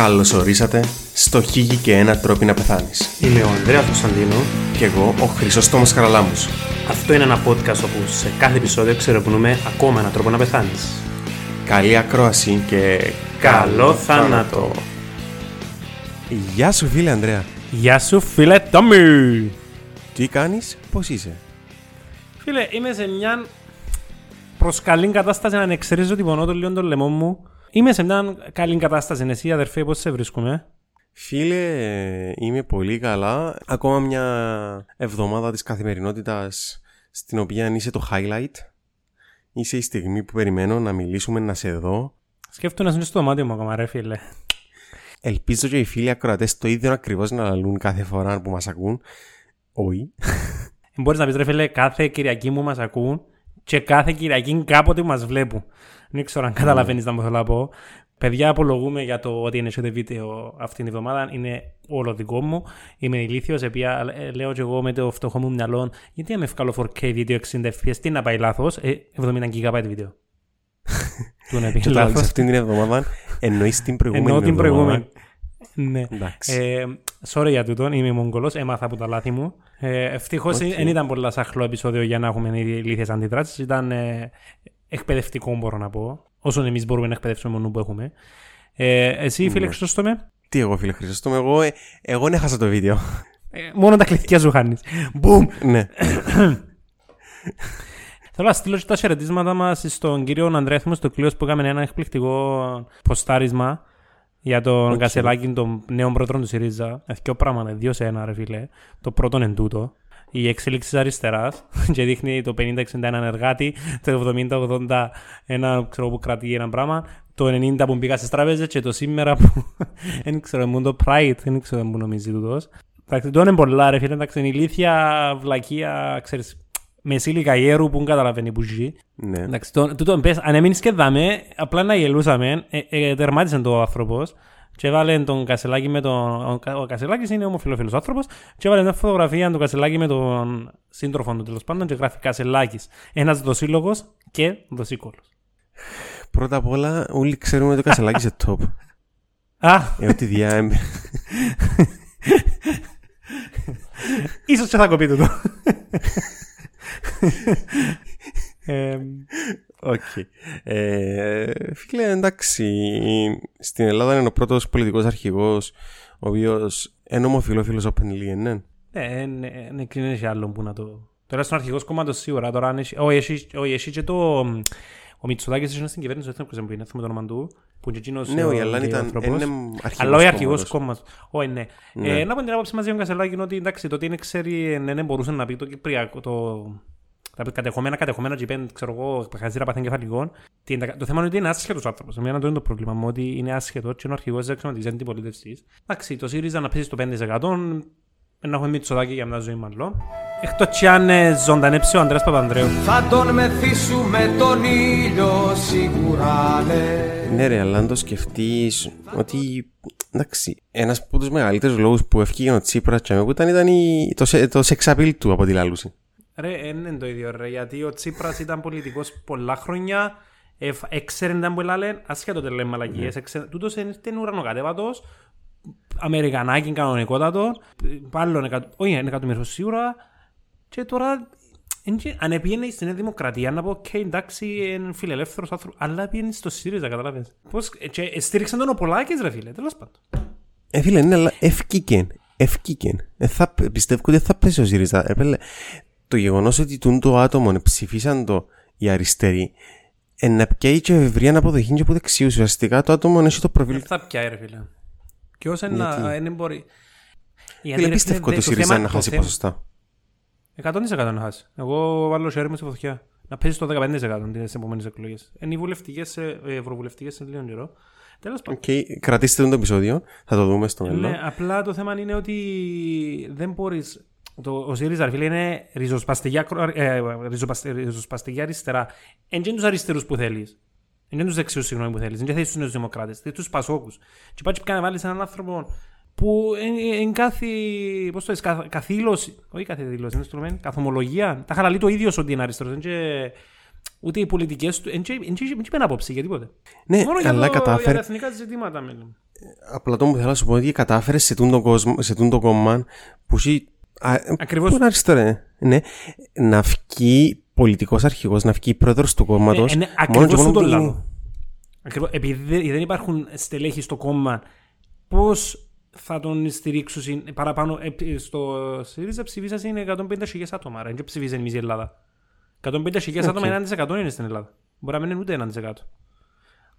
Καλώς ορίσατε στο Χίγη και ένα τρόπο να πεθάνεις. Είμαι ο Ανδρέας Κωνσταντίνο. Και εγώ ο Χρυσόστομος Χαραλάμους. Αυτό είναι ένα podcast όπου σε κάθε επεισόδιο ξερευνούμε ακόμα έναν τρόπο να πεθάνεις. Καλή ακρόαση και Καλό θάνατο. Γεια σου φίλε Ανδρέα. Γεια σου φίλε Τόμι. Τι κάνεις, πώς είσαι; Φίλε, είμαι σε μια προς καλή κατάσταση να εξαιρίζω την πονό το λίγο το λαιμό μου. Είμαι σε μια καλή κατάσταση. Εσύ αδερφέ πώς σε βρίσκουμε; Φίλε, είμαι πολύ καλά. Ακόμα μια εβδομάδα της καθημερινότητας στην οποία είσαι το highlight. Είσαι η στιγμή που περιμένω να μιλήσουμε, να σε δω. Σκέφτομαι να σου στο δωμάτιο μου ακόμα ρε φίλε. Ελπίζω και οι φίλοι ακροατές το ίδιο ακριβώς να λαλούν κάθε φορά που μας ακούν. Όχι. Μπορείς να πεις ρε φίλε κάθε Κυριακή μου μας ακούν και κάθε Κυριακή κάποτε μας βλέπουν. Δεν ξέρω αν καταλαβαίνεις να μου θέλω να πω. Παιδιά, απολογούμε για το ότι είναι σε βίντεο αυτήν την εβδομάδα. Είναι όλο δικό μου. Είμαι ηλίθιος. Επειδή ε, λέω και εγώ με το φτωχό μου μυαλό, γιατί είμαι ευκάλω 4K βίντεο 60 FPS, τι να πάει λάθος. Ε, 70 GB βίντεο. Του να πει λάθος. αυτήν την εβδομάδα εννοείς την προηγούμενη. Εννοώ την προηγούμενη. Ναι. Ε, sorry για τούτο, είμαι Μογγολός, έμαθα από τα λάθη μου. Ε, Ευτυχώς δεν ήταν πολύ σαχλό επεισόδιο για να έχουμε ηλίθιες αντιδράσεις. Ήταν ε, εκπαιδευτικό, μπορώ να πω. Όσο εμείς μπορούμε να εκπαιδεύσουμε μόνο που έχουμε. Ε, εσύ, φίλε Χρυσόστομε; Τι εγώ, φίλε Χρυσόστομε, εγώ, ε, εγώ δεν έχασα το βίντεο. Ε, μόνο τα κλειθιά σου χάνεις. Μπουμ! ναι. Θέλω να στείλω τα χαιρετίσματα μας στον κύριο Ανδρέθμο στο κλειό που έκαμε ένα εκπληκτικό ποστάρισμα για τον okay. Κασελάκη, τον νέο πρόεδρο του ΣΥΡΙΖΑ. Δύο πράγματα, δύο σε ένα, ρε φίλε. Το πρώτο είναι τούτο η εξέλιξη της αριστεράς και δείχνει το 50-61 εργάτη, το 70-80 ένα ξέρω που κρατεί ένα πράγμα, το 90 που μπήκα στις τράπεζες και το σήμερα που δεν ξέρω, μόνο το Pride, δεν ξέρω που νομίζει τούτος. Εντάξει, το είναι πολλά ρε φίλε, εντάξει, είναι ηλίθια, βλακεία, ξέρεις, μεσήλικα καγιέρου που καταλαβαίνει που ζει. Ναι. Εντάξει, το, τούτο, πες, αν έμεινες και δάμε, απλά να γελούσαμε, ε, ε, τερμάτισε το άνθρωπος και έβαλε τον Κασελάκη με τον. Ο Κασελάκης είναι ομοφυλόφιλο άνθρωπος. Και έβαλε μια φωτογραφία του Κασελάκη με τον σύντροφο του τέλος πάντων. Και γράφει Κασελάκης. Ένας δοσίλογος και δοσίκωλος. Πρώτα απ' όλα, όλοι ξέρουμε ότι ο Κασελάκης είναι top. Α! Ε, ότι διά. Ίσως και θα κοπεί τούτο. Οκ. Ε, φίλε, εντάξει, στην Ελλάδα είναι ο πρώτος πολιτικός αρχηγός ο οποίος είναι ομοφυλόφιλος openly, ναι. Ναι, ναι, δεν έχει άλλο που να το... Τώρα στον αρχηγός κόμματος σίγουρα, τώρα όχι, εσύ και το... Ο Μητσοτάκης είναι στην κυβέρνηση, δεν ξέρω που είναι, θυμάμαι το όνομα του, που είναι εκείνος Ναι, όχι, αλλά ήταν αρχηγός Αλλά όχι αρχηγός κόμματος. Όχι, ναι. ναι. Να πω την άποψη μαζί με τον Κασελάκη ότι εντάξει, το ότι είναι ξέρει, δεν μπορούσε να πει το Κυπριακό, το τα κατεχόμενα, κατεχόμενα και πέντε, ξέρω εγώ, χαζίρα παθήν κεφαλικών. Το θέμα είναι ότι είναι άσχετος άνθρωπος. Εμένα το είναι το πρόβλημα μου, ότι είναι άσχετος και είναι ο αρχηγός της αξιωματικής αντιπολίτευσης. Εντάξει, το ΣΥΡΙΖΑ να πέσει στο 5%, να έχουμε μητσοδάκι για μια ζωή μάλλον. Εκτός κι αν ζωντανέψει ο Ανδρέας Παπανδρέου. Θα τον μεθύσουμε τον ήλιο σίγουρα ναι. Ναι ρε, αλλά αν το σκεφτείς ότι εντάξει, ένας από τους μεγαλύτερους λόγους που έφυγε ο Τσίπρας και ήταν, ήταν η, το, το σεξαπίλ του από τη λάλουση. Ρε, δεν είναι το ίδιο ρε, γιατί ο Τσίπρας ήταν πολιτικός πολλά χρόνια, έξερε να που λένε, ασχέτω λέμε μαλακίες, ναι. τούτος είναι ουρανοκατέβατος, Αμερικανάκι κανονικότατο, πάλι όχι είναι εκατομμυριούχος σίγουρα, και τώρα αν επήγαινε στην Δημοκρατία να πω, οκ, εντάξει, είναι φιλελεύθερος άνθρωπος, αλλά πήγαινε στο ΣΥΡΙΖΑ, καταλάβες. Πώς, και στήριξαν τον ο Πολάκης, ρε φίλε, τέλος πάντων. Ε, φίλε, ναι, αλλά εφκήκεν, ευκήκεν. Ε, θα, πιστεύω ότι θα πέσει ο ΣΥΡΙΖΑ. Ε, το γεγονός ότι τούν το άτομο ψηφίσαν το οι αριστεροί να πιάει και ευρεία αποδοχή και από δεξιούς. Ουσιαστικά το άτομο έχει το προφίλ. Δεν θα πιάει, ρε φίλε. Και όσο να δεν μπορεί. Φίλε, πιστεύω ότι ο ΣΥΡΙΖΑ να χάσει ποσοστά. 100% να χάσει. Εγώ βάλω χέρι μου στη φωτιά. Να πέσει το 15% τις επόμενες εκλογές. Είναι οι βουλευτικές, ε, ευρωβουλευτικές σε λίγο καιρό. Τέλος πάντων. Okay. Κρατήστε το επεισόδιο, θα το δούμε στο μέλλον. Ναι, απλά το θέμα είναι ότι δεν μπορεί το, ο ΣΥΡΙΖΑ φίλε είναι ριζοσπαστική, ε, ριζοσπαστική αριστερά. Εν τους αριστερούς που θέλεις. Είναι τους δεξιούς συγγνώμη που θέλεις. Δεν θέλεις τους νέους δημοκράτες. Θέλεις τους πασόκους. Και πάει και να βάλεις έναν άνθρωπο που εν κάθε, πώς το καθ, καθήλωση, όχι κάθε δήλωση, είναι στρωμένη, καθομολογία. Τα χαλαλεί το ίδιο ότι είναι αριστερός. Και, ούτε οι πολιτικές του, δεν είπε άποψη για τίποτε. Ναι, Μόνο καλά για, κατάφερε. για τα εθνικά ζητήματα, μέλη. απλά το μου θέλω να σου πω ότι κατάφερε σε τούν το, κόσμο, σε τούν το κόμμα που έχει. Ακριβώς. Πού να αριστερά, ε, ναι. Να βγει πολιτικός αρχηγός, να βγει πρόεδρος του κόμματος. Ε, ε, ναι, ακριβώς σου το λέω. Ακριβώς, επειδή δεν- δεν υπάρχουν στελέχη στο κόμμα, πώς θα τον στηρίξουν συν- παραπάνω. ε, Στο ΣΥΡΙΖΑ ψηφίσαν είναι 150.000 άτομα. ρε, Δεν ψηφίσαν η μισή Ελλάδα. 150.000 άτομα, 1% είναι στην Ελλάδα. Μπορεί να μην είναι ούτε 1%.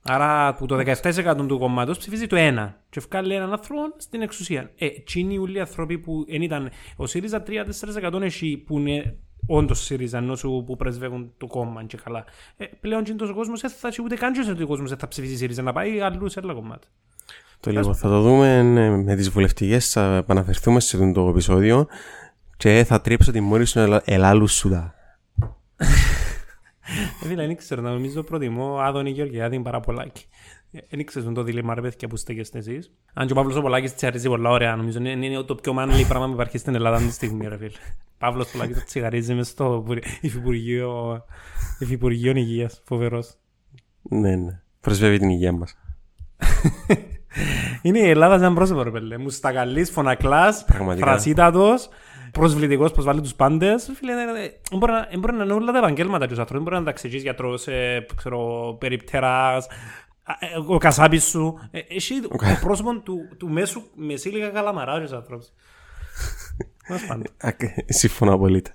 Άρα που το 17% του κόμματος ψηφίζει το 1 και βγάλει έναν άνθρωπο στην εξουσία. Ε, τσίνοι όλοι οι άνθρωποι που δεν ήταν. Ο ΣΥΡΙΖΑ 3-4% έχει που είναι όντως ΣΥΡΙΖΑ ενώ σου που πρεσβεύουν το κόμμα και καλά. Ε, πλέον τσιν τόσο κόσμος δεν θα έχει ούτε καν ότι ο κόσμος δεν θα ψηφίσει ΣΥΡΙΖΑ να πάει αλλού σε άλλα κομμάτια. Το λίγο θα το δούμε ναι, με τις βουλευτικές, θα επαναφερθούμε σε αυτό το επεισόδιο και θα τρίψω τη μόνη σου ελα- ελάλου σου τα. Ε, Δηλαδή, δεν ξέρω, νομίζω προτιμώ Άδωνη Γεωργιάδη παρά Πολάκη. Δεν ήξερε το δίλημα ρε παιδιά που στέκεστε εσείς. Αν και ο Παύλος ο Πολάκης τσιαρίζει πολλά ωραία, νομίζω είναι, είναι το πιο manly πράγμα που υπάρχει στην Ελλάδα αυτή τη στιγμή ρε φίλε. Παύλος Πολάκης το τσιγαρίζει μες στο Υφυπουργείο, Υφυπουργείο Υγείας, φοβερός. Ναι, ναι. Προσβεύει την υγεία μας. Είναι η Ελλάδα σαν πρόσωπο ρε πέλε. Μουστακαλής, φωνακλάς, Πραγματικά. φρασίτατος, προσβλητικός, προσβάλλει τους πάντες. Φίλε, ε, ε, δεν μπορεί να- δεν μπορεί να είναι όλα τα επαγγέλματα τους ανθρώπους. Δεν μπορεί να τα εξηγείς γιατρός, ε, ξέρω, περιπτεράς, α, ε, ο κασάπης σου. Ε, Έχει το πρόσωπο του, του μέσου μεσήλικα καλαμαρά τους ανθρώπους. Τέλος πάντων. Ακ- Συμφωνώ απολύτως.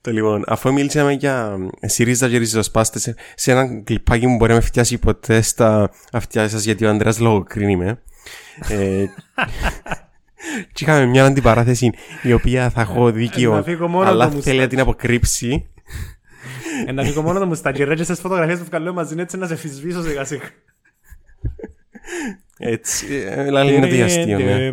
Το λοιπόν, αφού μιλήσαμε για ΣΥΡΙΖΑ και ριζοσπάστες σε ένα κλιπάκι που μπορεί να με φτιάσει ποτέ στα αυτιά σας γιατί ο Ανδρέας λογοκρίνει με. Ε, και είχαμε μια αντιπαράθεση η οποία θα έχω να δίκιο φύγω μόνος αλλά το θέλει μουστάκι. να την αποκρύψει. Ε, Να φύγω μόνος το μουστάκι ρε, και στις φωτογραφίες του βγάλω μαζί έτσι να σε φυσβήσω σιγά σιγά. Έτσι, ε, δηλαδή είναι το αστείο, ναι.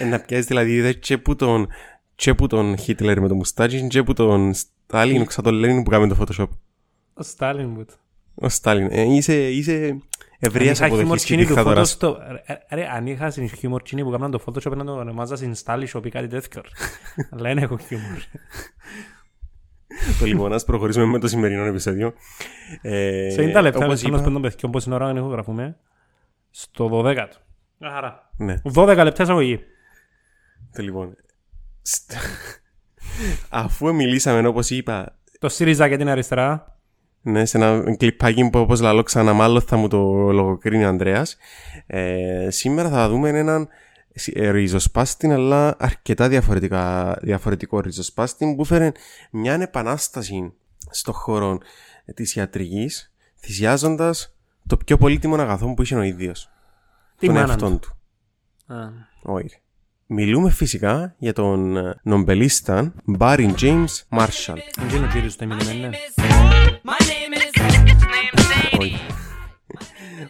Ε, Να πιάσει δηλαδή είδε και που τον και που τον Χίτλερ με το μουστάκι και που τον Στάλιν, ξα τον Λένιν που κάνει το Photoshop. Ο Στάλιν μου. Ο Στάλιν. Ε, είσαι, είσαι ευρείας Αν είχα αποδοχής και χιούμορ του δικτατοράς. Photoshop, ρε, ρε, αν είχας στην χιούμορ τσίνη που έκαναν το Photoshop να το ονομάζα στην Style Shop ή κάτι τέτοιο. Αλλά δεν έχω χιούμορ. Το λοιπόν, ας προχωρήσουμε με το σημερινό επεισόδιο. Ε, Σε 90 λεπτά, όπως με είπα- πέντε παιδιών, πόση ώρα να ηχογραφούμε. Στο 12. Άρα. Ναι, 12 λεπτά εισαγωγή. το λοιπόν. Στ- Αφού μιλήσαμε, όπως είπα, Το ΣΥΡΙΖΑ και την αριστερά. ναι, σε ένα κλιπάκι που όπως λαλώ ξανά μάλλον θα μου το λογοκρίνει ο Ανδρέας. Ε, σήμερα θα δούμε έναν σι- ε, ριζοσπάστη αλλά αρκετά διαφορετικά, διαφορετικό ριζοσπάστη που φέρε μια επανάσταση στο χώρο της ιατρικής θυσιάζοντας το πιο πολύτιμο αγαθό που είχε ο ίδιος. Τι τον μάνα εαυτόν του. Όχι. Μιλούμε φυσικά για τον ε, νομπελίστα Barry James Marshall. Δεν είναι ο κύριος του Eminem, ναι. Όχι.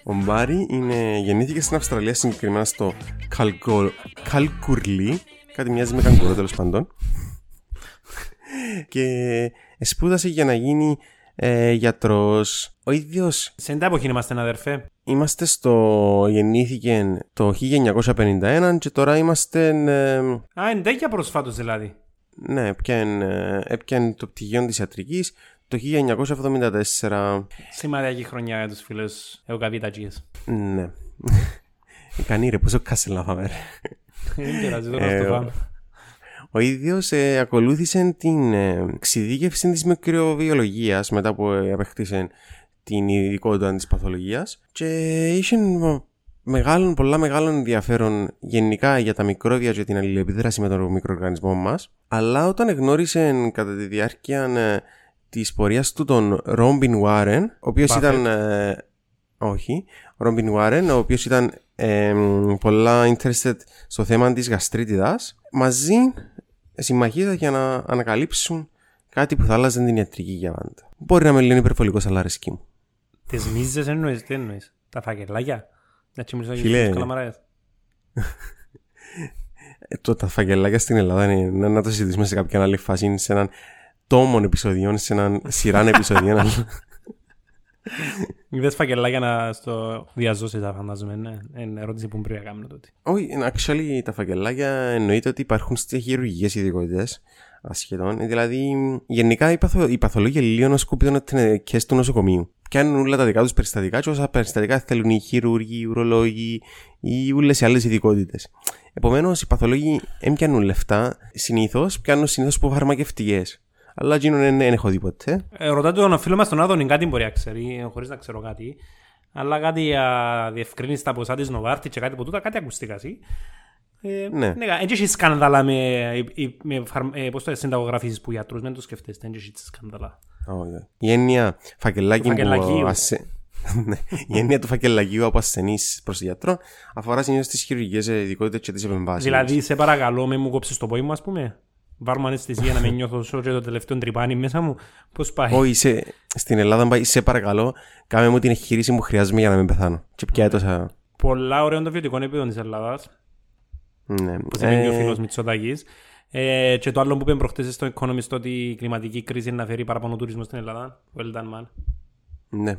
Ο Μπάρι είναι, γεννήθηκε στην Αυστραλία συγκεκριμένα στο Καλκο, Καλκουρλί, κάτι μοιάζει με καγκουρό τέλος πάντων. και σπούδασε για να γίνει ε, γιατρός. Ο ίδιος Σε την εποχή είμαστε αδερφέ. είμαστε στο... γεννήθηκε το 1951 και τώρα είμαστε... ε, Α, είναι τέτοια προσφάτως δηλαδή. ναι, έπιανε, έπιανε το πτυχίο της ιατρικής το 1974. Σημαντική χρονιά για τους φίλους εοκαβίτατζίες. Ναι. Ικανή ρε, πόσο κάσελ να φάμε ρε. Δεν πειράζει, τώρα Ε, στο φάμε. Ο ίδιος ε, ακολούθησε την ε, εξειδίκευση της μικροβιολογίας μετά που ε, απέκτησε την ειδικότητα της παθολογίας και είχε μ, μεγάλο, πολλά μεγάλο ενδιαφέρον γενικά για τα μικρόβια και την αλληλεπίδραση με τον μικροοργανισμό μας αλλά όταν γνώρισε κατά τη διάρκεια ε, της πορείας του τον Ρόμπιν Βάρεν ο οποίος Buffett. ήταν ε, όχι, ο Ρόμπιν Βάρεν, ο οποίος ήταν ε, πολλά interested στο θέμα της γαστρίτιδας, μαζί συμμαχίζα για να ανακαλύψουν κάτι που θα άλλαζε την ιατρική για πάντα. Μπορεί να με λένε υπερβολικός, αλλά αρέσκει μου. Τις μίζες εννοείς, τι εννοείς; Τα φακελάκια; Να τσιμιλήσω για Φίλε. τους καλαμαράες. Ε, το, τα φαγγελάκια στην Ελλάδα είναι να, να το συζητήσουμε σε κάποια άλλη φάση, σε έναν τόμων επεισοδιών, σε έναν σειράν επεισοδιών. Αλλά- Είδες φακελάκια να στο διαζώσεις, θα φαντάζομαι. Ναι, είναι ερώτηση που πρέπει να κάνουμε τότε. Όχι, actually τα φαγγελάκια εννοείται ότι υπάρχουν στις χειρουργικές ειδικότητες, ασχετών. Ε, Δηλαδή, γενικά οι, παθο, οι παθολόγοι λίγο σκουπίδων και του νοσοκομείου. Πιάνουν όλα τα δικά τους περιστατικά, και όσα περιστατικά θέλουν οι χειρούργοι, οι ουρολόγοι ή όλε οι άλλες ειδικότητες. Επομένως, οι παθολόγοι δεν πιάνουν λεφτά, συνήθως πιάνουν συνήθως από φαρμακευτικές. Αλλά εκείνον δεν δεν έχω δει ποτέ. Ε, ρωτάτε τον φίλο μας τον Άδωνη κάτι μπορεί να ξέρει, χωρίς να ξέρω κάτι. Αλλά κάτι για διευκρίνηση τα ποσά της Νοβάρτη και κάτι από τούτα, κάτι ακουστήκα εσύ. Ε, Ναι. ναι. Δεν έχει σκάνδαλα με, με, με φαρ, ε, πώς το λέτε, συνταγογραφήσεις που γιατρούς, δεν το σκεφτέστε, δεν έχει σκάνδαλα. Όχι. Η έννοια φακελάκι Του φακελακίου. που ασαι... Ναι. η έννοια του φακελακίου από ασθενείς προς γιατρό αφορά συνήθως τις χειρουργικές ειδικότητες και τις επεμβάσεις. Δηλαδή, σε παρακαλώ, με μου κόψεις το πόη μου, ας πούμε. Βάρουμε αναισθησία να με νιώθω σω και το τελευταίο τρυπάνι μέσα μου. Πώς πάει; Όχι, σε... στην Ελλάδα πάει, σε παρακαλώ, κάμε μου την εγχείρηση που χρειάζομαι για να μην πεθάνω. Και πια τόσα. Πολλά ωραίο το βιωτικό επίπεδο της Ελλάδας. Ναι. που σε πει ο Ε, φίλος Μητσοτάκης. Ε, και το άλλο που είπαμε προχτές στο Economist ότι η κλιματική κρίση είναι να φέρει παραπάνω τουρισμό στην Ελλάδα. Well done, man. ναι.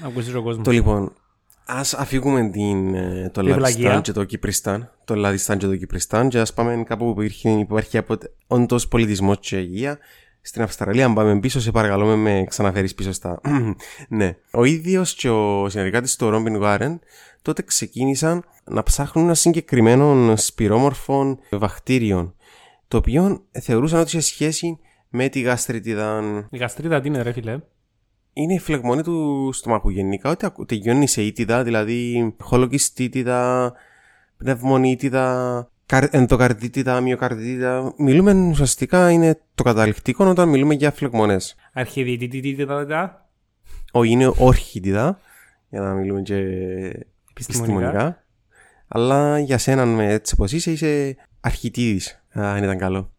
Να ακούσεις ο κόσμος. Το λοιπόν, ας αφήγουμε την, ε, το Τη βλαγία. Λαδιστάν και το Κυπριστάν. Το Λαδιστάν και το Κυπριστάν και ας πάμε κάπου που υπήρχε, υπάρχει όντως πολιτισμός και υγεία. Στην Αυστραλία, αν πάμε πίσω, σε παρακαλώ με, με ξαναφέρεις πίσω στα. ναι. Ο ίδιος και ο συνεργάτης του Ρόμπιν Γουάρεν τότε ξεκίνησαν να ψάχνουν ένα συγκεκριμένο σπυρόμορφο βακτήριο. Το οποίο θεωρούσαν ότι είχε σχέση με τη γαστριτιδα. Η γαστρίτα τι είναι ρε φίλε; Είναι η φλεγμονή του στομάχου γενικά, ότι ακου- τελειώνει σε ήτιδα, δηλαδή χολοκυστήτιδα, πνευμονίτιδα, καρ- ενδοκαρδίτιδα, μυοκαρδίτιδα. Μιλούμε ουσιαστικά είναι το καταληκτικό όταν μιλούμε για φλεγμονές. Αρχιδιτητητητητα. Όχι, είναι όρχιτιδα, για να μιλούμε και Επιστημονικά. επιστημονικά. Αλλά για σένα με έτσι πως είσαι, είσαι αρχιτίδης. Α, αν ήταν καλό.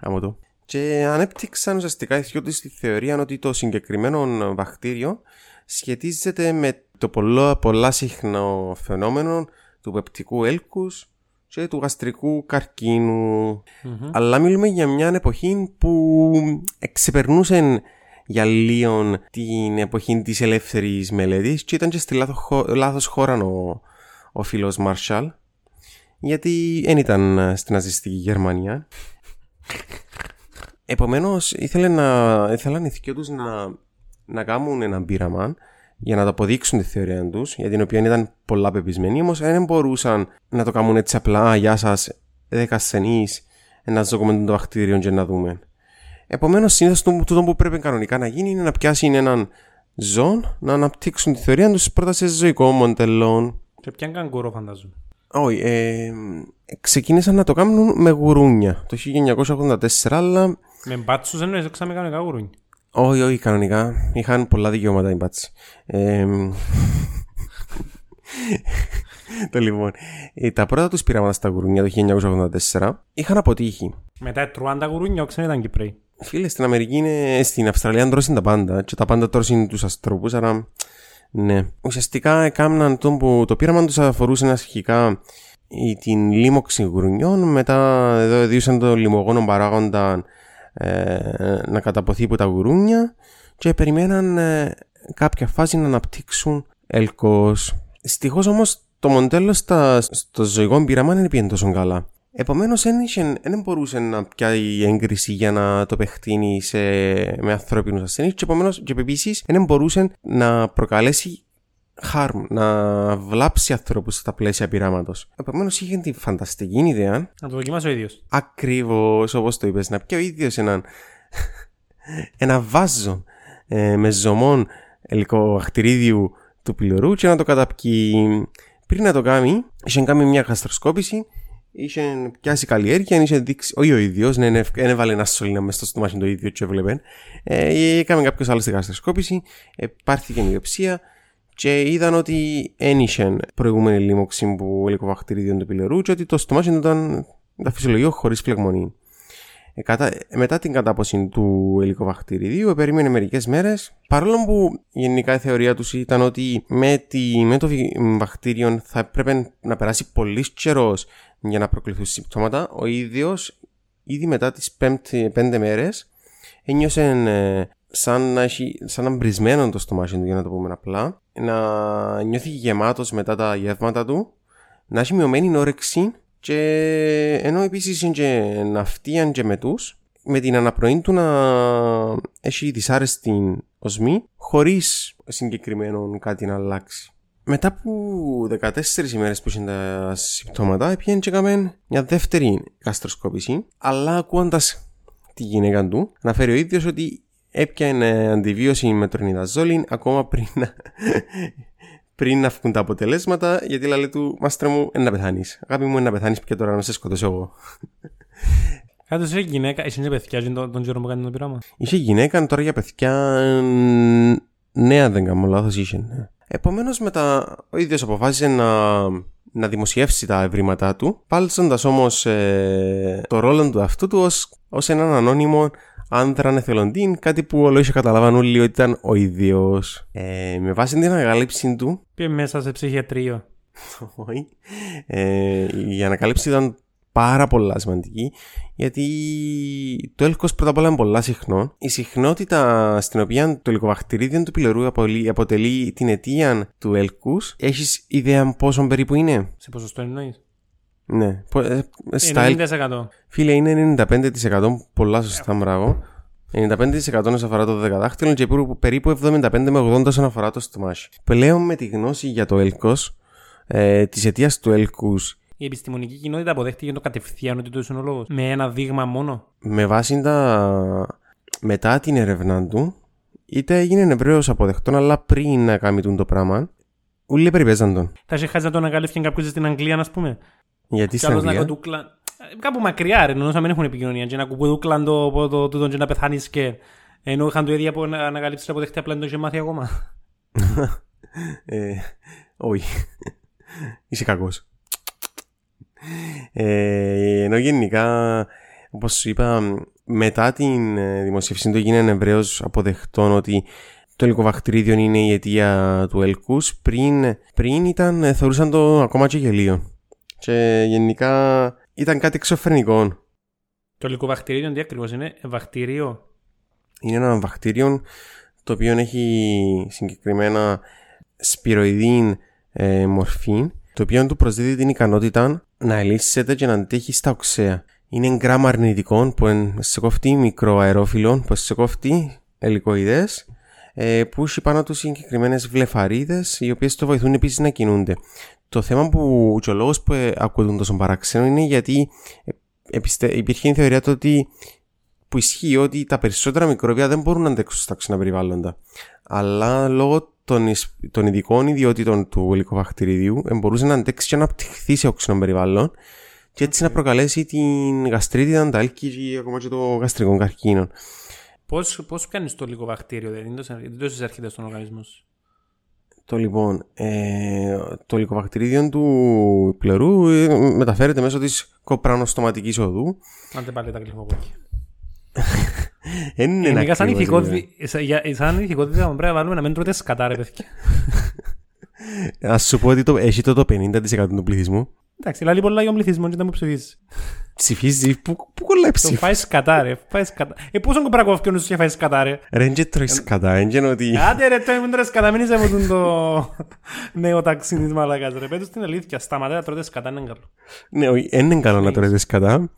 Άμμο το. Και ανέπτυξαν ουσιαστικά οι δυο τους τη θεωρία ότι το συγκεκριμένο βακτήριο σχετίζεται με το πολλά, πολλά συχνό φαινόμενο του πεπτικού έλκους και του γαστρικού καρκίνου. Αλλά μιλούμε για μια εποχή που εξεπερνούσε για λίγο την εποχή της ελεύθερης μελέτης και ήταν και στη λάθος, χω- λάθος χώρα ο, ο φίλος Μάρσαλ γιατί δεν ήταν ε, στην ναζιστική Γερμανία. Επομένως ήθελε να, ήθελαν οι δυο τους να, να κάνουν έναν πείραμα για να το αποδείξουν τη θεωρία τους, για την οποία ήταν πολλά πεπισμένοι, όμως δεν μπορούσαν να το κάνουν έτσι απλά, «Α, γεια σας, δέκα ασθενείς, να ζωκομμένουν το βακτήριο και να δούμε. Επομένως, συνήθως το, τούτο που πρέπει κανονικά να γίνει είναι να πιάσει έναν ζώο, να αναπτύξουν τη θεωρία τους πρώτα σε ζωικό μοντέλο. Και πιαν καγκούρο φαντάζομαι. Όχι, ε, ξεκίνησαν να το κάνουν με γουρούνια το 1984, αλλά Με μπάτσους εννοείς έξαμε κανονικά γουρούνι. όχι, όχι, κανονικά. Είχαν πολλά δικαιώματα οι μπάτσι. Ε, το λοιπόν, ε, τα πρώτα τους πειράματα στα γουρούνια το 1984 είχαν αποτύχει. Μετά τρουάν τα γουρούνια, όξεν ήταν Κυπρέοι. Φίλε, στην Αμερική είναι, στην Αυστραλία τρώσουν τα πάντα και τα πάντα τρώσουν τους αστρόπους, άρα ναι. Ουσιαστικά έκαναν το που το πείραμα τους αφορούσε αρχικά η, την λίμωξη γουρουνιών, μετά εδώ διούσαν το λιμογόνο παράγοντα ε, να καταποθεί από τα γουρούνια και περιμέναν ε, κάποια φάση να αναπτύξουν έλκος. Στοιχώς όμως το μοντέλο στα, στο ζωικό πείραμα δεν πήγαινε τόσο καλά. Επομένως δεν, είχε- δεν μπορούσε να πιάσει έγκριση για να το παιχτείνει σε, με ανθρώπινους ασθενείς και επομένως και επίσης δεν μπορούσε να προκαλέσει harm, να βλάψει ανθρώπους στα πλαίσια πειράματος. Επομένως είχε την φανταστική ιδέα Να το δοκιμάσω ο ίδιος. ακριβώς όπως το είπες να πιει ο ίδιος έναν ένα βάζο ε, με ζωμόν ελικοβακτηρίδιου του πυλωρού και να το καταπιεί πριν να το κάνει είχε κάνει μια γαστροσκόπηση είχε πιάσει καλλιέργεια είχε δείξει όχι ο ίδιος ναι, ναι, δεν έβαλε ένα σωλήνα μες στο στομάχι το ίδιο και έβλεπε ε, έκαμε κάποιος άλλος τη γαστροσκόπηση ε, πάρθηκε η βιοψία και είδαν ότι ένιξε προηγούμενη λίμωξη που ελικοβακτηρίδιων του πυλωρού και ότι το στομάχι του ήταν, ήταν φυσιολογικό χωρίς φλεγμονή. Ε, κατά, ε, μετά την κατάποση του ελικοβακτηριδίου, περίμενε μερικές μέρες. Παρόλο που γενικά η θεωρία τους ήταν ότι με, τη, με το βι- βακτήριο θα έπρεπε να περάσει πολύς καιρός για να προκληθούν συμπτώματα, ο ίδιος ήδη μετά τις πέντε μέρες ένιωσε ε, σαν να, έχει, σαν να μπρισμένο το στομάχι του, για να το πούμε απλά, να νιώθει γεμάτος μετά τα γεύματα του, να έχει μειωμένη όρεξη και ενώ επίσης είναι και ναυτίαν και μετούς με την αναπνοή του να έχει δυσάρεστη οσμή χωρίς συγκεκριμένο κάτι να αλλάξει. Μετά από 14 ημέρες που είχε τα συμπτώματα, έπιανε και έκαμε μια δεύτερη γαστροσκόπηση, αλλά ακούγοντα τη γυναίκα του, αναφέρει ο ίδιος ότι έπιανε αντιβίωση με τρονιδαζόλιν ακόμα πριν να, πριν να βγουν τα αποτελέσματα, γιατί λέει του Μάστρε μου, να πεθάνεις. Αγάπη μου, να πεθάνεις πια τώρα να σε σκοτώσω εγώ. Κάτω είσαι γυναίκα, εσύ είναι παιδιά τον, τον καιρό που κάνει το πειράμα. Είσαι γυναίκα τώρα για παιδιά νέα δεν κάνω λάθος είχε. Επομένως μετά ο ίδιος αποφάσισε να, να δημοσιεύσει τα ευρήματά του πάλσοντας όμως ε, το ρόλο του αυτού του ως, ως έναν ανώνυμο άνδραν εθελοντή, κάτι που όλο είχε καταλάβαν όλοι ότι ήταν ο ίδιος. Ε, με βάση την ανακάλυψη του... Πήγε μέσα σε ψυχιατρίο. Όχι. ε, η ανακάλυψη ήταν πάρα πολλά σημαντική γιατί το έλκος πρώτα απ' όλα είναι πολλά συχνό. Η συχνότητα στην οποία το λικοβακτηρίδιο του πυλωρού αποτελεί την αιτία του έλκους έχεις ιδέα πόσο περίπου είναι; Σε ποσοστό εννοείς; Ναι. Ε, 90%. Φίλε, είναι 95% πολλά σωστά, μπράβο. 95% όσον αφορά το δεκαδάχτυλο και περίπου 75 με 80 όσον αφορά το στομάχι. Πλέον με τη γνώση για το έλκος, ε, της αιτίας του έλκους η επιστημονική κοινότητα αποδέχτηκε το κατευθείαν ότι το είναι ο λόγο. Με ένα δείγμα μόνο. Με βάση τα. μετά την έρευνά του, είτε έγινε Εβραίο αποδεκτό, αλλά πριν να κάνει το πράγμα, όλοι περιπέζαν τον. Θα είχε χάσει να τον ανακαλύφθηκε κάποιο στην Αγγλία, α πούμε. Γιατί στην Αγγλία; Να κοντούκλα... Κάπου μακριά, ρε, ενώ να μην έχουν επικοινωνία. Και να κουκουδούκλαν το, το, το, το, το, να πεθάνεις και. Ενώ είχαν το ίδιο που ανακαλύψεις να αποδεχτεί απλά δεν το είχε μάθει ακόμα. ε, όχι. Είσαι κακός. Ε, ενώ γενικά, όπως σου είπα, μετά την ε, δημοσίευση του έγινε ευρέως αποδεκτό ότι το ελικοβακτηρίδιο είναι η αιτία του ελκούς. Πριν, πριν ήταν, ε, θεωρούσαν το ακόμα και γελίο. Και γενικά ήταν κάτι εξωφρενικό. Το ελικοβακτηρίδιο τι ακριβώς είναι, βακτήριο. Είναι ένα βακτήριο το οποίο έχει συγκεκριμένα σπυροειδή ε, μορφή, το οποίο του προσδίδει την ικανότητα να ελίσσεται και να αντέχει στα οξέα. Είναι γκράμα αρνητικών που σε κόφτει μικροαερόφιλων, που σε κόφτει ελικοειδές, ε, που έχει πάνω τους συγκεκριμένες βλεφαρίδες, οι οποίες το βοηθούν επίσης να κινούνται. Το θέμα που και ο λόγος που ε, ακούγεται τόσο παράξενο είναι γιατί ε, υπήρχε η θεωρία του ότι που ισχύει ότι τα περισσότερα μικρόβια δεν μπορούν να αντέξουν στα ξένα περιβάλλοντα. Αλλά λόγω των, των ειδικών ιδιότητων του ελικοβακτηριδίου μπορούσε να αντέξει και να απτυχθεί σε όξινο περιβάλλον και έτσι να προκαλέσει την γαστρίτιδα, τα άλκη και ακόμα και το γαστρικό καρκίνο. Πώς, πώς κάνεις το λικοβακτήριο, δεν είναι τόσο έρχεται στον οργανισμό Το λοιπόν, ε, το λικοβακτηρίδιο του πλερού ε, μεταφέρεται μέσω της κοπρανοστοματικής οδού. Αν δεν πάλι τα κλειφοκόκκια. Είναι ένα σαν ηθικότητα πρέπει να βάλουμε να μην τρώτε σκατά ρε παιδιά. Ας σου πω ότι το, έχει το 50% του πληθυσμού. Εντάξει, λέει πολλά για τον πληθυσμό και δεν μου ψηφίζει. Ψηφίζει, πού, πού κολλάει ψήφι. Το φάεις σκατά ρε, φάεις σκατά. Ε, πόσο κομπρακόφκιο νους και φάεις σκατά ρε. Ρε, δεν τρώεις σκατά, δεν ότι... Άντε ρε, τώρα μην τρώεις σκατά, μην είσαι με το νέο ταξί της μαλακάς ρε. Πέτω στην αλήθεια, σταματά να τρώτε σκατά, είναι καλό. Ναι, όχι, είναι καλό να τρώτε σκατά.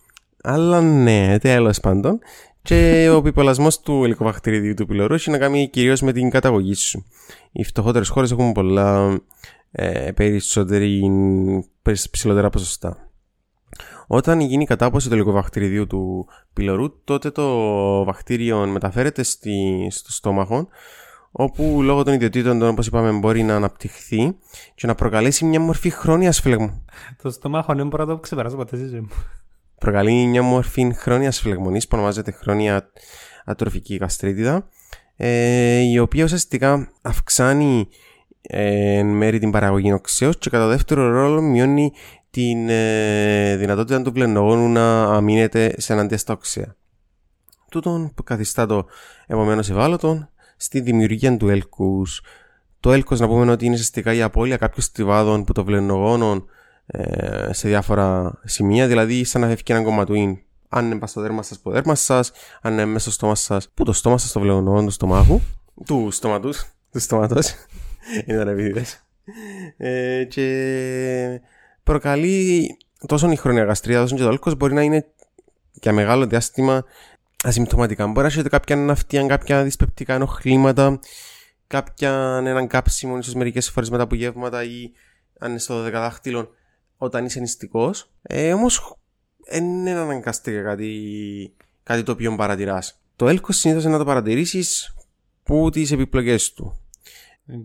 Αλλά ναι, τέλος πάντων. Και ο πιπολασμός του ελικοβακτηριδίου του πυλωρού έχει να κάνει κυρίως με την καταγωγή σου. Οι φτωχότερες χώρες έχουν πολλά ε, περισσότερη, ψηλότερα ποσοστά. Όταν γίνει η κατάποση του ελικοβακτηριδίου του πυλωρού, τότε το βακτήριο μεταφέρεται στη, στο στόμαχο, όπου λόγω των ιδιωτήτων των, όπως είπαμε, μπορεί να αναπτυχθεί και να προκαλέσει μια μορφή χρόνιας φλεγμού. Το στόμαχο δεν μπορεί να το ξεπεράσει ποτέ προκαλεί μια μορφή χρόνιας φλεγμονής που ονομάζεται χρόνια ατροφική γαστρίτιδα ε, η οποία ουσιαστικά αυξάνει ε, εν μέρη την παραγωγή οξέως και κατά δεύτερο ρόλο μειώνει την ε, δυνατότητα του πλενογόνου να αμήνεται σε εναντία στα οξέα. Τούτον που καθιστά το επομένως ευάλωτο στη δημιουργία του έλκους. Το έλκος να πούμε ότι είναι ουσιαστικά η απώλεια κάποιων στιβάδων που το βλενογόνο ε, σε διάφορα σημεία, δηλαδή σαν να φεύγει ένα κόμμα του είναι. Αν είναι στο δέρμα σας, που δέρμα σας, αν είναι μέσα στο στόμα σας, που το στόμα σας, το βλεγονό του στομάχου, του στόματου, του στόματο. Ήταν επίτηδες. Ε, και προκαλεί τόσο η χρόνια γαστρία, τόσο και το αλκοόλ μπορεί να είναι για μεγάλο διάστημα ασυμπτωματικά. Μπορεί να έχετε κάποια ναυτία, κάποια δυσπεπτικά ενοχλήματα, κάποια έναν κάψιμο, ίσως μερικές φορές μετά από γεύματα ή αν είναι στο δεκαδάχτυλο όταν είσαι νηστικός. Ε, Όμως δεν είναι αναγκαστικά κάτι, κάτι το οποίο παρατηράς. Το έλκο συνήθως είναι να το παρατηρήσεις που τις επιπλοκές του.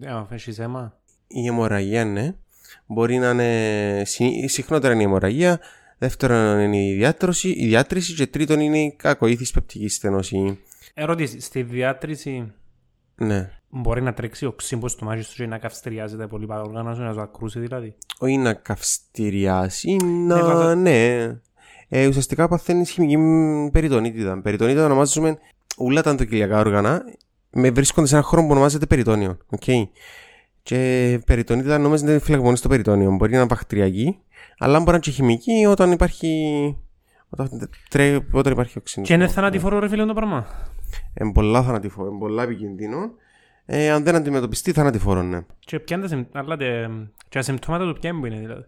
Αν έχεις αίμα. Η αιμορραγία, ναι. Μπορεί να είναι. συ- Συχνότερα είναι η αιμορραγία. Δεύτερον είναι η διάτρωση, η διάτρηση και τρίτον είναι η κακοήθη πεπτική στενόση. Ερώτηση. Στη διάτρηση Ναι. μπορεί να τρέξει οξύμπο στο μάτι του και να καυστηριάζει τα υπόλοιπα όργανα σου, να σου ακρούσει δηλαδή; Όχι να καυστηριάσει, να. βάζα- ναι. Ε, ουσιαστικά παθαίνεις χημική μ, περιτονίτιδα. Περιτονίτιδα ονομάζουμε όλα τα αντοκυλιακά όργανα με βρίσκονται σε ένα χώρο που ονομάζεται περιτόνιο. Okay. Και περιτονίτιδα ονομάζεται φυλακμονή στο περιτόνιο. Μπορεί να είναι βακτηριακή, αλλά μπορεί να είναι και χημική όταν υπάρχει. Όταν, τρέ, όταν υπάρχει οξύνης. Και είναι θανατηφόρο ρε φίλε το πράγμα. Είναι πολλά θανατηφόρο, είναι πολλά επικίνδυνο. Ε, αν δεν αντιμετωπιστεί, θανατηφόρο, ναι. Και ποια είναι τα συμ- αλλά τε- και τα συμπτώματα του ποια είναι δηλαδή;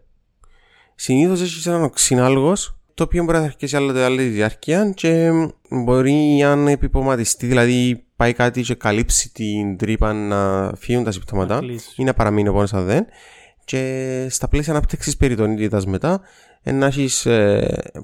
Συνήθως έχεις έναν οξυνάλγο, το οποίο μπορεί να αρχίσει άλλη, άλλη διάρκεια και μπορεί αν επιποματιστεί, δηλαδή πάει κάτι και καλύψει την τρύπα να φύγουν τα συμπτώματα Να κλείσει. ή να παραμείνει όπω αν δεν. Και στα πλαίσια ανάπτυξης περιτονίτητα μετά, ε, να έχεις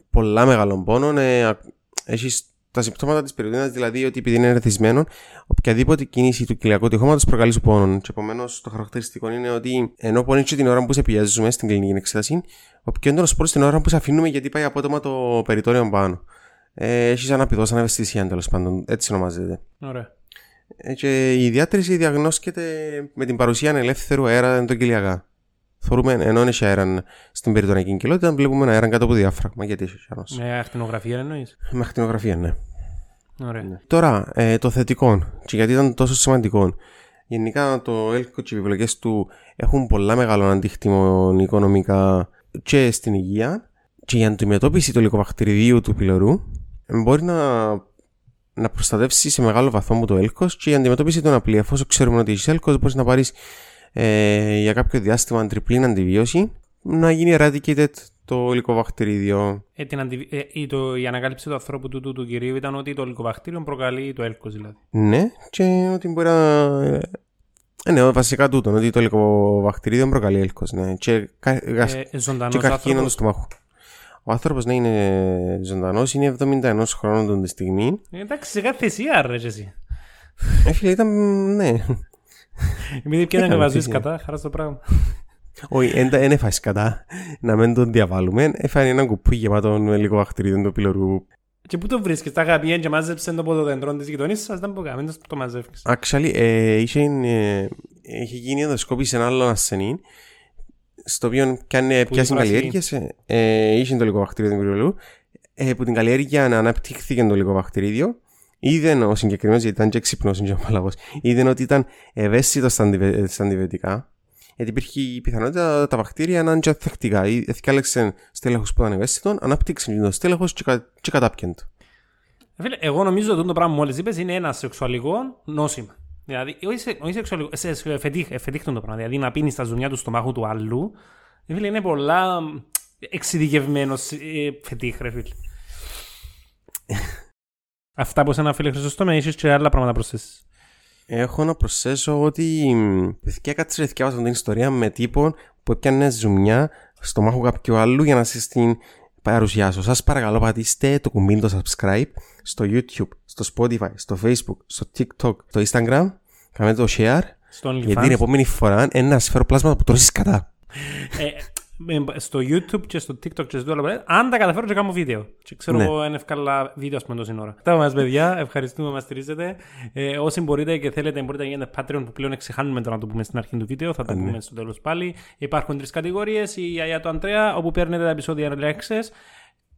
πολλά μεγάλων πόνων, ε, έχεις τα συμπτώματα της περιτονίτητα, δηλαδή ότι επειδή είναι ερεθισμένο, οποιαδήποτε κίνηση του κοιλιακού τυχώματο προκαλεί σου πόνο. Και επομένως το χαρακτηριστικό είναι ότι ενώ πονεί και την ώρα που σε πιέζουμε στην κλινική εξέταση, ο πιο έντονο πόνο την ώρα που σε αφήνουμε γιατί πάει απότομα το περιτόριο πάνω. Ε, έχεις αναπηδώσει ανευαισθησία τέλος πάντων, έτσι ονομάζεται. Ωραία. Ε, και η διάτρηση διαγνώσκεται με την παρουσία ελεύθερου αέρα εντοκυλιακά. Θεωρούμε ενώ έχει αέρα στην περιτονική κοιλότητα, βλέπουμε ένα αέρα κάτω από διάφραγμα. Γιατί έχει αέρα. Με ακτινογραφία εννοείς; Με ακτινογραφία, ναι. Ωραία. Τώρα, ε, το θετικό, και γιατί ήταν τόσο σημαντικό. Γενικά το ΕΛΚΟ και οι επιπλοκέ του έχουν πολλά μεγάλο αντίκτυμο οικονομικά και στην υγεία και η αντιμετώπιση του υλικοβακτηριδίου του πυλωρού μπορεί να, να προστατεύσει σε μεγάλο βαθμό το έλκος και η αντιμετώπιση του είναι απλή. Εφόσον ξέρουμε ότι έχει έλκος, μπορείς να πάρεις ε, για κάποιο διάστημα τριπλή αντιβίωση να γίνει eradicated το υλικοβακτηρίδιο. Ε, την αντι... ε, η, το, η ανακάλυψη του ανθρώπου του, του, του κυρίου ήταν ότι το λυκοβακτήριο προκαλεί το έλκος δηλαδή. Ναι, και ότι μπορεί να. Ε, ναι, βασικά τούτο, ότι το υλικοβακτηρίδιο προκαλεί έλκος, ναι. Και, κα... γασ- Ε, και ζωντανός καρκίνο του άνθρωπος. στομάχου. Ο άνθρωπος ναι, είναι ζωντανός, είναι 71 χρόνων τον τη στιγμή. Ε, εντάξει, σε κάθε θυσία ρε και εσύ. Ε, φίλε, ήταν. Ναι. Επειδή πια δεν Έκανε βαζείς θυσία. κατά, χαράς στο πράγμα. Όχι, δεν έφαγες κατά να μην τον διαβάλουμε. Έφαγε έναν κουπί γεμάτο υλικοβακτηρίδιο του πυλωρού. Και πού το βρίσκεις, τα αγαπιέν και μάζεψε το ποδοδέντρο της γειτονής σας, δεν μπορούμε να το μαζεύεις. Actually, ε, είχε, ε, είχε γίνει ενδοσκόπηση σε ένα άλλο ασθενή, στο οποίο πιάνε, Που πιάσουν η φράση- καλλιέργειες, ε, ε, είχε το λιγοβακτηρίδιο του πυρολού, ε, που την καλλιέργεια να αναπτύχθηκε το λιγοβακτηρίδιο, είδε ο συγκεκριμένος, γιατί ήταν και έξυπνο και απαλαγό, είδε ότι ήταν ευαίσθητος στα, αντιβε- στα αντιβιωτικά, γιατί υπήρχε η πιθανότητα τα βακτήρια να είναι και ανθεκτικά. Ή Εθικάλεξε στέλεχος που ήταν ευαίσθητο, ανάπτυξε το στέλεχος και, κα, και κατάπιεν το. Ε, Φίλε, εγώ νομίζω ότι το πράγμα που μόλις είπες είναι ένα σεξουαλικό νόσημα. Δηλαδή, όχι, σε, όχι σεξουαλικό, σε, σε, φετίχ, ε, φετίχτον το πράγμα. Δηλαδή, να πίνεις τα ζουμιά του στομάχου του άλλου. Ε, Φίλε, είναι πολλά εξειδικευμένος ε, φετίχ, ρε φίλε. Αυτά από σένα, φίλε Χρυσοστόμε, ίσως και άλλα πράγματα προσθέσεις. Έχω να προσθέσω ότι μ, παιδιά κάτσε και διάβασα την ιστορία με τύπον που έπιανε ζουμιά στο μάχο κάποιου άλλου για να σας την παρουσιάσω. Σας παρακαλώ πατήστε το κουμπί το subscribe στο YouTube, στο Spotify, στο Facebook, στο TikTok, στο Instagram. Κάνετε το share Στον γιατί την επόμενη φορά είναι να σας φέρω πλάσματα που τρώσεις κατά. Ε, ε, στο YouTube και στο TikTok και στο άλλο αν τα καταφέρω και κάνω βίντεο. Και ξέρω Ναι. εγώ είναι εύκολα βίντεο ας πούμε τόση ώρα. Τα μας παιδιά, ευχαριστούμε που μας στηρίζετε. Ε, όσοι μπορείτε και θέλετε μπορείτε να γίνετε Patreon που πλέον ξεχάνουμε το να το πούμε στην αρχή του βίντεο, θα το ναι. πούμε στο τέλος πάλι. Υπάρχουν τρεις κατηγορίες, η Αγία του Αντρέα όπου παίρνετε τα επεισόδια Early Access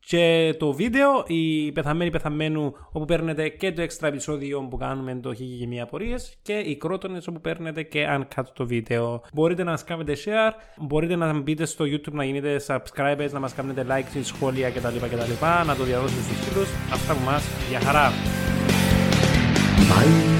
και το βίντεο, η πεθαμένη πεθαμένου, όπου παίρνετε και το έξτρα επεισόδιο που κάνουμε το χίγη και μία απορίες και οι κρότονες όπου παίρνετε και uncut το βίντεο. Μπορείτε να μας κάνετε share, μπορείτε να μπείτε στο YouTube να γίνετε subscribers, να μας κάνετε like, σχόλια κτλ. κτλ να το διαδώσετε στους φίλους. Αυτά από εμάς. Γεια χαρά! Bye.